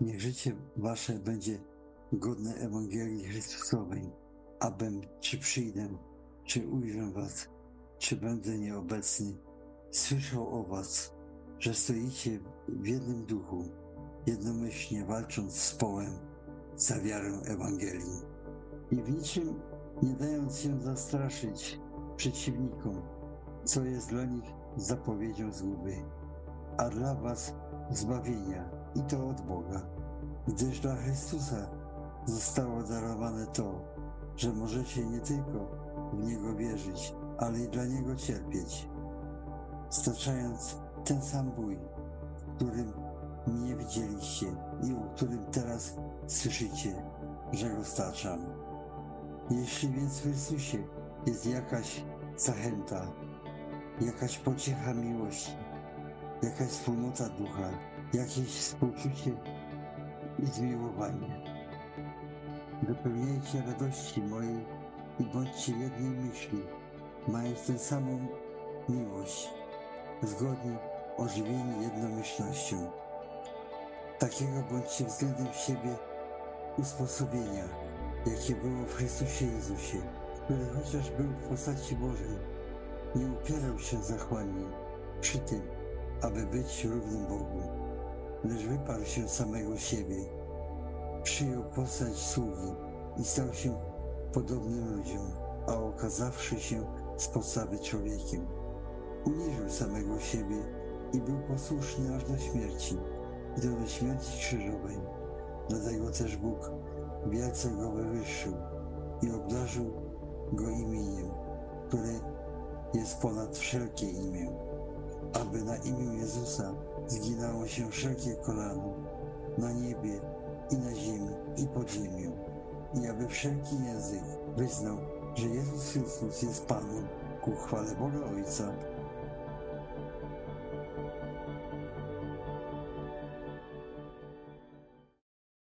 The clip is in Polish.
Niech życie wasze będzie godne Ewangelii Chrystusowej, abym, czy przyjdę, czy ujrzę was, czy będę nieobecny, słyszał o was, że stoicie w jednym duchu, jednomyślnie walcząc z połem za wiarę Ewangelii. I w niczym nie dając się zastraszyć przeciwnikom, co jest dla nich zapowiedzią zguby, a dla was zbawienia i to od Boga, gdyż dla Chrystusa zostało darowane to, że możecie nie tylko w Niego wierzyć, ale i dla Niego cierpieć, staczając ten sam bój, w którym mnie widzieliście i o którym teraz słyszycie, że go staczam. Jeśli więc w Chrystusie jest jakaś zachęta, jakaś pociecha miłości, jakaś wspólnota ducha, jakieś współczucie i zmiłowanie. Dopełniajcie radości mojej i bądźcie jednej myśli, mając tę samą miłość, zgodni ożywieni jednomyślnością. Takiego bądźcie względem siebie usposobienia, jakie było w Chrystusie Jezusie, który chociaż był w postaci Bożej, nie upierał się zachłannie przy tym, aby być równym Bogu, lecz wyparł się samego siebie, przyjął postać sługi i stał się podobnym ludziom, a okazawszy się z podstawy człowiekiem, uniżył samego siebie i był posłuszny aż do śmierci, i do śmierci krzyżowej. Dlatego też Bóg wielce go wywyższył i obdarzył go imieniem, które jest ponad wszelkie imię, aby na imię Jezusa zginało się wszelkie kolano na niebie i na ziemi i pod ziemią. I aby wszelki język wyznał, że Jezus Chrystus jest Panem ku chwale Boga Ojca